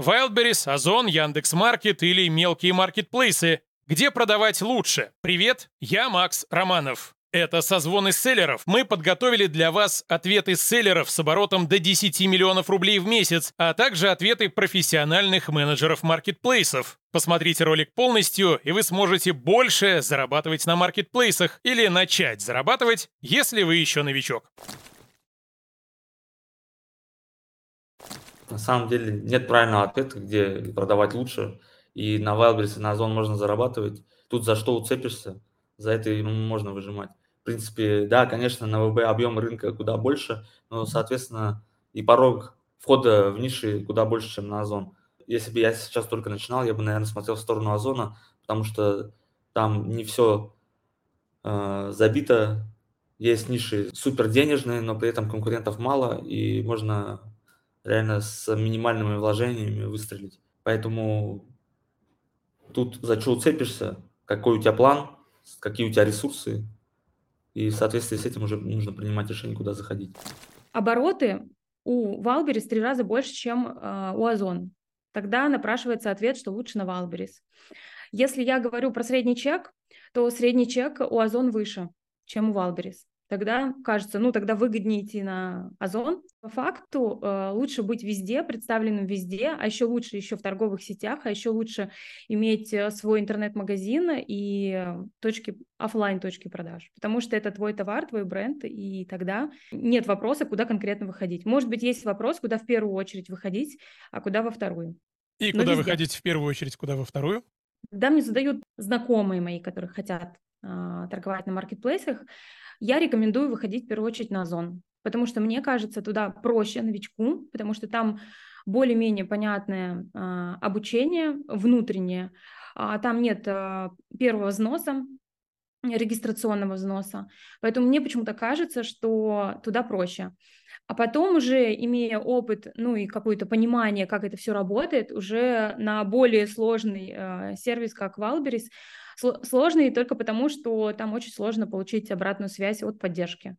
Wildberries, Озон, Яндекс.Маркет или мелкие маркетплейсы. Где продавать лучше? Привет, я Макс Романов. Это созвоны селлеров. Мы подготовили для вас ответы селлеров с оборотом до 10 миллионов рублей в месяц, а также ответы профессиональных менеджеров маркетплейсов. Посмотрите ролик полностью, и вы сможете больше зарабатывать на маркетплейсах или начать зарабатывать, если вы еще новичок. На самом деле нет правильного ответа, где продавать лучше. И на Wildberries и на Озон можно зарабатывать. Тут за что уцепишься, за это можно выжимать. В принципе, да, конечно, на ВБ объем рынка куда больше, но, соответственно, и порог входа в ниши куда больше, чем на Озон. Если бы я сейчас только начинал, я бы, наверное, смотрел в сторону Озона, потому что там не все э, забито, есть ниши супер денежные, но при этом конкурентов мало, и можно реально с минимальными вложениями выстрелить. Поэтому тут за что уцепишься, какой у тебя план, какие у тебя ресурсы, и в соответствии с этим уже нужно принимать решение, куда заходить. Обороты у Wildberries три раза больше, чем э, у Озон. Тогда напрашивается ответ, что лучше на Wildberries. Если я говорю про средний чек, то средний чек у Озон выше, чем у Wildberries тогда кажется, ну тогда выгоднее идти на Озон. По факту э, лучше быть везде, представленным везде, а еще лучше еще в торговых сетях, а еще лучше иметь э, свой интернет-магазин и точки офлайн точки продаж, потому что это твой товар, твой бренд, и тогда нет вопроса, куда конкретно выходить. Может быть, есть вопрос, куда в первую очередь выходить, а куда во вторую. И Но куда везде. выходить в первую очередь, куда во вторую? Да, мне задают знакомые мои, которые хотят э, торговать на маркетплейсах, я рекомендую выходить в первую очередь на Озон, потому что мне кажется, туда проще новичку, потому что там более-менее понятное а, обучение внутреннее, а, там нет а, первого взноса, регистрационного взноса, поэтому мне почему-то кажется, что туда проще. А потом уже, имея опыт, ну и какое-то понимание, как это все работает, уже на более сложный э, сервис, как Валберис, сложный только потому, что там очень сложно получить обратную связь от поддержки.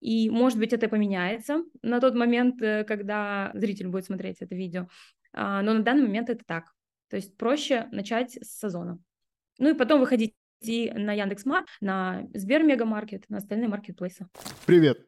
И, может быть, это поменяется на тот момент, э, когда зритель будет смотреть это видео. А, но на данный момент это так. То есть проще начать с сезона. Ну и потом выходить и на Яндекс.Марк, на Сбер Мегамаркет, на остальные маркетплейсы. Привет,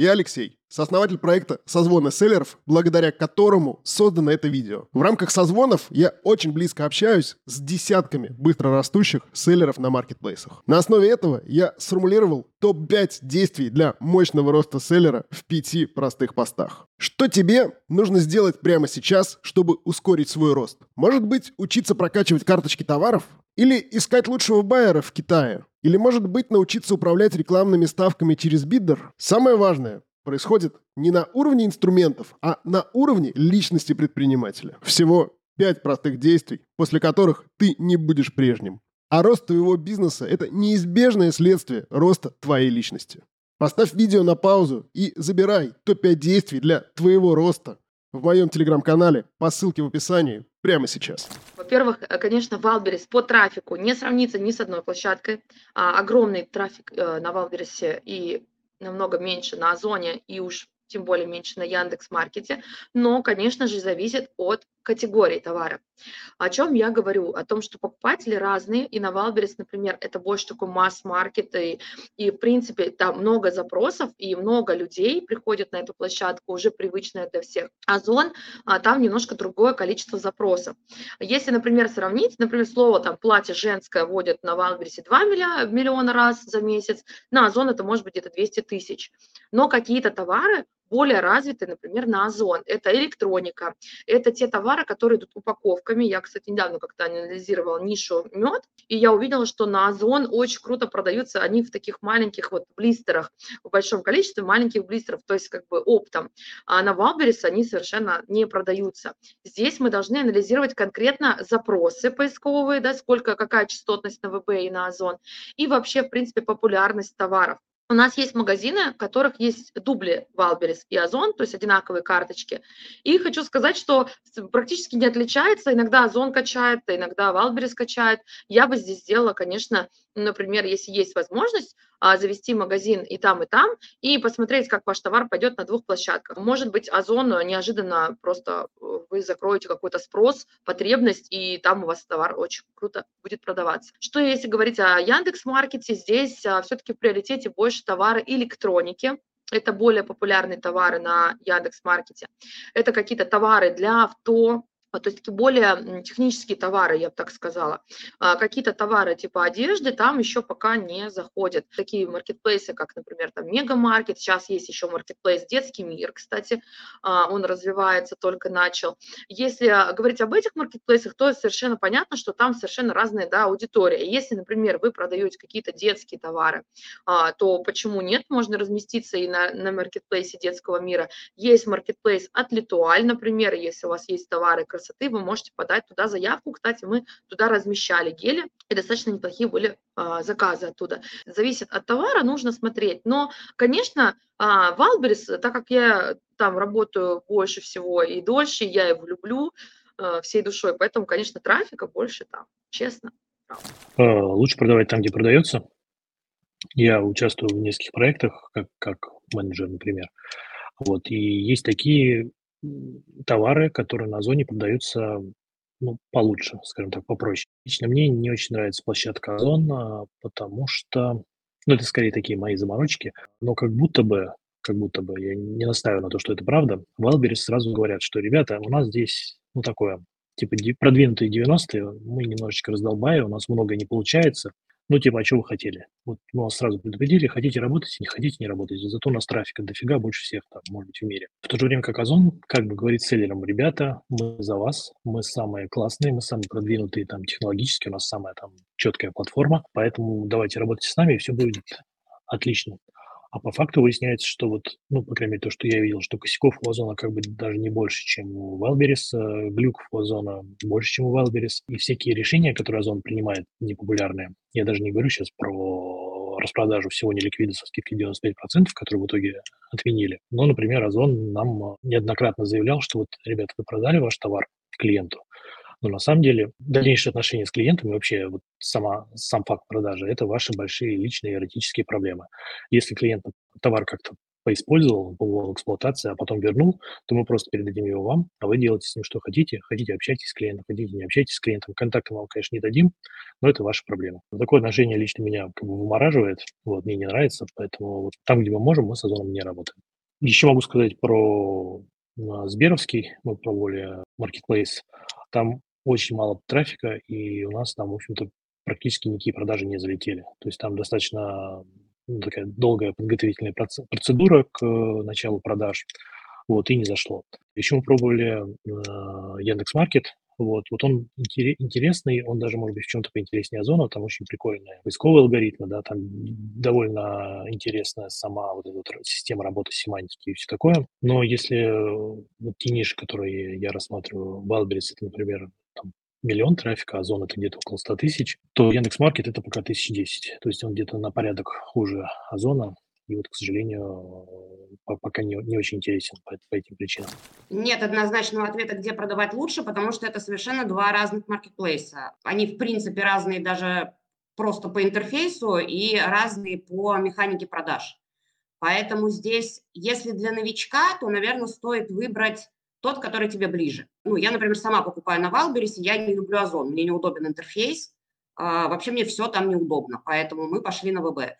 я Алексей, сооснователь проекта «Созвоны селлеров», благодаря которому создано это видео. В рамках созвонов я очень близко общаюсь с десятками быстрорастущих селлеров на маркетплейсах. На основе этого я сформулировал топ-5 действий для мощного роста селлера в пяти простых постах. Что тебе нужно сделать прямо сейчас, чтобы ускорить свой рост? Может быть, учиться прокачивать карточки товаров? Или искать лучшего байера в Китае? Или, может быть, научиться управлять рекламными ставками через биддер? Самое важное происходит не на уровне инструментов, а на уровне личности предпринимателя. Всего пять простых действий, после которых ты не будешь прежним. А рост твоего бизнеса – это неизбежное следствие роста твоей личности. Поставь видео на паузу и забирай топ-5 действий для твоего роста в моем телеграм-канале по ссылке в описании прямо сейчас. Во-первых, э, конечно, Wildberries по трафику не сравнится ни с одной площадкой. А, огромный трафик э, на Wildberries е и намного меньше на Озоне и уж тем более меньше на Яндекс Маркете, но, конечно же, зависит от категории товара. О чем я говорю? О том, что покупатели разные, и на Wildberries, например, это больше такой масс-маркет, и, и, в принципе, там много запросов, и много людей приходят на эту площадку, уже привычная для всех. Озон, а, там немножко другое количество запросов. Если, например, сравнить, например, слово там платье женское вводят на Валбересе 2 миллиона раз за месяц, на Озон это может быть где-то 200 тысяч. Но какие-то товары более развиты, например, на Озон. Это электроника, это те товары, которые идут упаковками. Я, кстати, недавно как-то анализировала нишу мед, и я увидела, что на Озон очень круто продаются они в таких маленьких вот блистерах, в большом количестве маленьких блистеров, то есть как бы оптом. А на Wildberries они совершенно не продаются. Здесь мы должны анализировать конкретно запросы поисковые, да, сколько, какая частотность на ВБ и на Озон, и вообще, в принципе, популярность товаров. У нас есть магазины, в которых есть дубли Wildberries и Озон, то есть одинаковые карточки. И хочу сказать, что практически не отличается. Иногда Озон качает, иногда Wildberries качает. Я бы здесь сделала, конечно, например, если есть возможность, а, завести магазин и там, и там, и посмотреть, как ваш товар пойдет на двух площадках. Может быть, Озон неожиданно просто э, вы закроете какой-то спрос, потребность, и там у вас товар очень круто будет продаваться. Что если говорить о Яндекс Маркете, здесь а, все-таки в приоритете больше товары электроники, это более популярные товары на Яндекс Маркете. Это какие-то товары для авто, то есть более технические товары, я бы так сказала. А, какие-то товары типа одежды там еще пока не заходят. Такие маркетплейсы, как, например, там Мегамаркет, сейчас есть еще маркетплейс Детский мир, кстати, а, он развивается, только начал. Если говорить об этих маркетплейсах, то совершенно понятно, что там совершенно разная да, аудитория. Если, например, вы продаете какие-то детские товары, то почему нет? Можно разместиться и на, на маркетплейсе детского мира. Есть маркетплейс от Литуаль, например, если у вас есть товары красоты, вы можете подать туда заявку. Кстати, мы туда размещали гели, и достаточно неплохие были а, заказы оттуда. Зависит от товара, нужно смотреть. Но, конечно, а, Валберис, так как я там работаю больше всего и дольше, я его люблю а, всей душой, поэтому, конечно, трафика больше там, честно. А, лучше продавать там, где продается. Я участвую в нескольких проектах, как, как менеджер, например. Вот, и есть такие товары, которые на Озоне продаются, ну, получше, скажем так, попроще. Лично мне не очень нравится площадка Озон, потому что, ну, это скорее такие мои заморочки, но как будто бы, как будто бы, я не настаиваю на то, что это правда, в Wildberries сразу говорят, что, ребята, у нас здесь, ну, такое, типа продвинутые 90-е, мы немножечко раздолбая, у нас много не получается, ну, типа, а что вы хотели? Вот мы вас сразу предупредили, хотите работать, не хотите, не работайте. Зато у нас трафика дофига больше всех там, может быть, в мире. В то же время, как Озон, как бы говорит селлерам, ребята, мы за вас, мы самые классные, мы самые продвинутые там технологически, у нас самая там четкая платформа, поэтому давайте работайте с нами, и все будет отлично. А по факту выясняется, что вот, ну, по крайней мере, то, что я видел, что косяков у Озона как бы даже не больше, чем у Wildberries, э, глюков у Озона больше, чем у Wildberries, и всякие решения, которые Озон принимает, непопулярные, я даже не говорю сейчас про распродажу всего неликвида со скидкой 95%, которую в итоге отменили. Но, например, Озон нам неоднократно заявлял, что вот, ребята, вы продали ваш товар клиенту, но на самом деле дальнейшие отношения с клиентами, вообще вот сама, сам факт продажи, это ваши большие личные эротические проблемы. Если клиент товар как-то поиспользовал, был в эксплуатации, а потом вернул, то мы просто передадим его вам, а вы делаете с ним что хотите. Хотите, общайтесь с клиентом, хотите, не общайтесь с клиентом. Контакты вам, конечно, не дадим, но это ваша проблема. Такое отношение лично меня как бы вымораживает, вот, мне не нравится, поэтому вот там, где мы можем, мы с Озоном не работаем. Еще могу сказать про а, Сберовский, мы пробовали Marketplace. Там очень мало трафика, и у нас там, в общем-то, практически никакие продажи не залетели. То есть там достаточно ну, такая долгая подготовительная процедура к э, началу продаж, вот, и не зашло. Еще мы пробовали э, Яндекс.Маркет, вот, вот он интересный, он даже, может быть, в чем-то поинтереснее Озона, там очень прикольные поисковые алгоритмы, да, там довольно интересная сама вот эта вот система работы семантики и все такое. Но если э, вот те ниши, которые я рассматриваю, Wildberries, это, например, миллион трафика, а Озон это где-то около 100 тысяч, то Яндекс.Маркет это пока 1010. То есть он где-то на порядок хуже Озона, и вот, к сожалению, пока не, не очень интересен по, по этим причинам. Нет однозначного ответа, где продавать лучше, потому что это совершенно два разных маркетплейса. Они, в принципе, разные даже просто по интерфейсу и разные по механике продаж. Поэтому здесь, если для новичка, то, наверное, стоит выбрать тот, который тебе ближе. Ну, я, например, сама покупаю на Wildberries, я не люблю Озон, мне неудобен интерфейс, а, вообще мне все там неудобно, поэтому мы пошли на ВБ.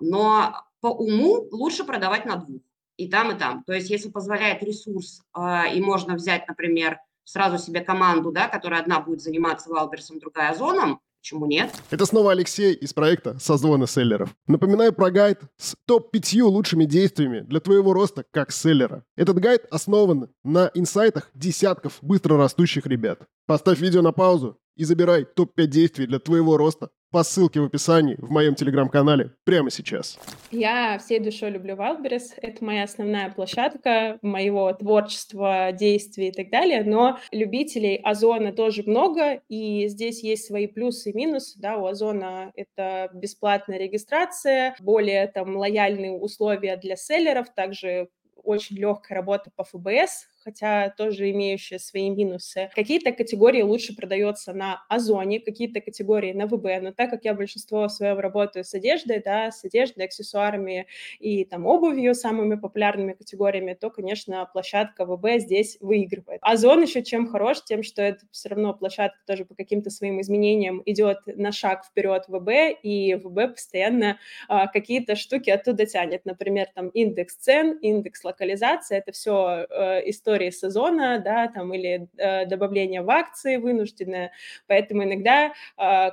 Но по уму лучше продавать на двух, и там, и там. То есть если позволяет ресурс, а, и можно взять, например, сразу себе команду, да, которая одна будет заниматься Wildberries ом, другая Озоном, Почему нет? Это снова Алексей из проекта «Созвоны селлеров». Напоминаю про гайд с топ-5 лучшими действиями для твоего роста как селлера. Этот гайд основан на инсайтах десятков быстро растущих ребят. Поставь видео на паузу и забирай топ-5 действий для твоего роста по ссылке в описании в моем телеграм-канале прямо сейчас. Я всей душой люблю Wildberries. Это моя основная площадка моего творчества, действий и так далее. Но любителей Озона тоже много, и здесь есть свои плюсы и минусы. Да, у Озона это бесплатная регистрация, более там лояльные условия для селлеров, также очень легкая работа по ФБС, хотя тоже имеющие свои минусы. Какие-то категории лучше продается на Озоне, какие-то категории на ВБ, но так как я большинство своего работаю с одеждой, да, с одеждой, аксессуарами и там обувью, самыми популярными категориями, то, конечно, площадка ВБ здесь выигрывает. Озон еще чем хорош, тем, что это все равно площадка тоже по каким-то своим изменениям идет на шаг вперед ВБ, и ВБ постоянно а, какие-то штуки оттуда тянет. Например, там индекс цен, индекс локализации, это все э, история истории сезона, да, там, или э, добавление в акции вынужденное, поэтому иногда э,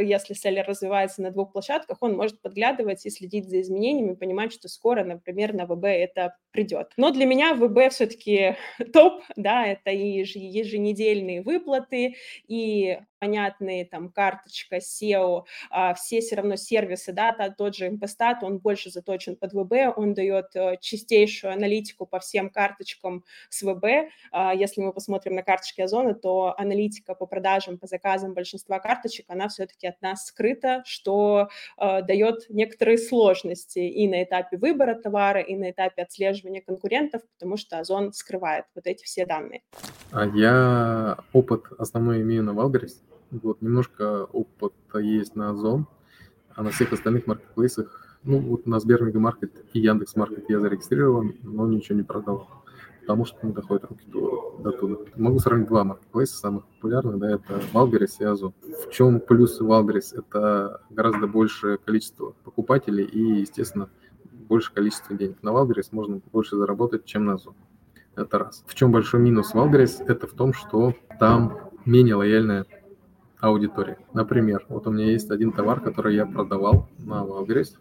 если селлер развивается на двух площадках, он может подглядывать и следить за изменениями, понимать, что скоро, например, на ВБ это придет. Но для меня ВБ все-таки топ, да, это и еженедельные выплаты, и понятные, там, карточка, SEO, а, все все равно сервисы, да, тот же Impestat, он больше заточен под ВБ, он дает э, чистейшую аналитику по всем карточкам с ВБ. А, если мы посмотрим на карточки Озона, то аналитика по продажам, по заказам большинства карточек, она все-таки от нас скрыта, что э, дает некоторые сложности и на этапе выбора товара, и на этапе отслеживания конкурентов, потому что Озон скрывает вот эти все данные. А я опыт основной имею на Wildberries. Вот, немножко опыта есть на Озон, а на всех остальных маркетплейсах, ну, вот на Сбермега Маркет и Яндекс Маркет я зарегистрирован, но ничего не продал, потому что не доходят руки до, до туда. Могу сравнить два маркетплейса самых популярных, да, это Wildberries и Озон. В чем плюсы Wildberries? Это гораздо большее количество покупателей и, естественно, больше количество денег. На Wildberries можно больше заработать, чем на Озон. Это раз. В чем большой минус Wildberries? Это в том, что там менее лояльная аудитория. Например, вот у меня есть один товар, который я продавал на Wildberries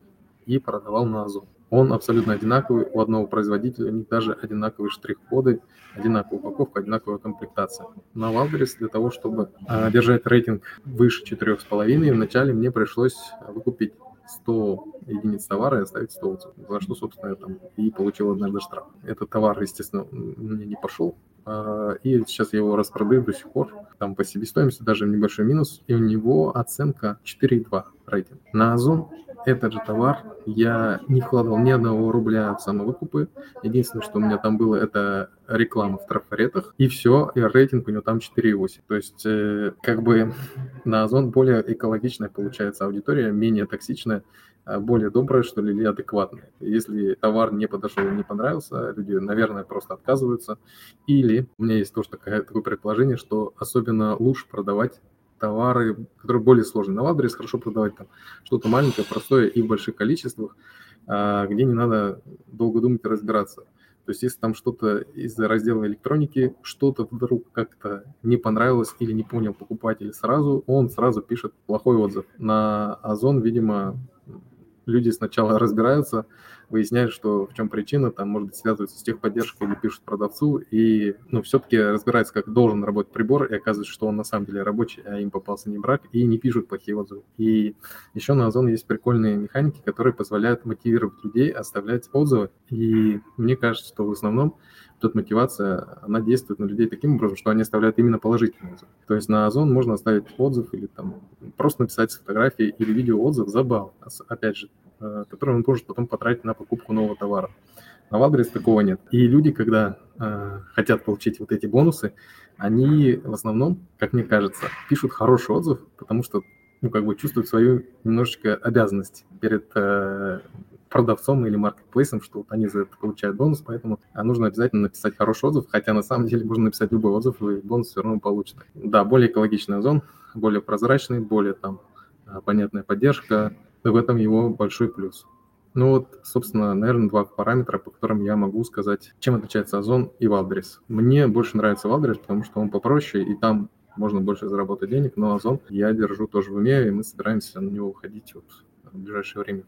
и продавал на Озон. Он абсолютно одинаковый у одного производителя, у них даже одинаковые штрих-коды, одинаковая упаковка, одинаковая комплектация. На Wildberries для того, чтобы э, держать рейтинг выше 4,5, вначале мне пришлось выкупить 100 единиц товара и оставить 100 отзывов, за что, собственно, я там и получил однажды штраф. Этот товар, естественно, мне не пошел, а, и сейчас я его распродаю до сих пор, там по себестоимости даже небольшой минус, и у него оценка 4,2 рейтинг. На Озон этот же товар я не вкладывал ни одного рубля в самовыкупы. Единственное, что у меня там было, это реклама в трафаретах, и все, и рейтинг у него там 4,8. То есть, э, как бы на Озон более экологичная получается аудитория, менее токсичная, а более добрая, что ли, или адекватная. Если товар не подошел, не понравился, люди, наверное, просто отказываются. Или у меня есть тоже такое, такое предположение, что особенно лучше продавать товары, которые более сложные. На Wildberries хорошо продавать там что-то маленькое, простое и в больших количествах, а, где не надо долго думать и разбираться. То есть если там что-то из раздела электроники, что-то вдруг как-то не понравилось или не понял покупатель сразу, он сразу пишет плохой отзыв. На Озон, видимо, люди сначала разбираются, выясняют, что в чем причина, там, может быть, связываются с техподдержкой или пишут продавцу, и, ну, все-таки разбираются, как должен работать прибор, и оказывается, что он на самом деле рабочий, а им попался не брак, и не пишут плохие отзывы. И еще на Озон есть прикольные механики, которые позволяют мотивировать людей оставлять отзывы, и мне кажется, что в основном тут мотивация, она действует на людей таким образом, что они оставляют именно положительный отзыв. То есть на Озон можно оставить отзыв или там просто написать фотографии или видео отзыв за балл, опять же, который он может потом потратить на покупку нового товара. На Wildberries такого нет. И люди, когда э, хотят получить вот эти бонусы, они в основном, как мне кажется, пишут хороший отзыв, потому что ну, как бы чувствуют свою немножечко обязанность перед э, продавцом или маркетплейсом, что вот они за это получают бонус, поэтому а, нужно обязательно написать хороший отзыв, хотя на самом деле можно написать любой отзыв, и бонус все равно получится. Да, более экологичный озон, более прозрачный, более там а, понятная поддержка, в этом его большой плюс. Ну вот, собственно, наверное, два параметра, по которым я могу сказать, чем отличается Озон и Wildberries. Мне больше нравится Wildberries, потому что он попроще, и там можно больше заработать денег, но Озон я держу тоже в уме, и мы собираемся на него уходить вот в ближайшее время.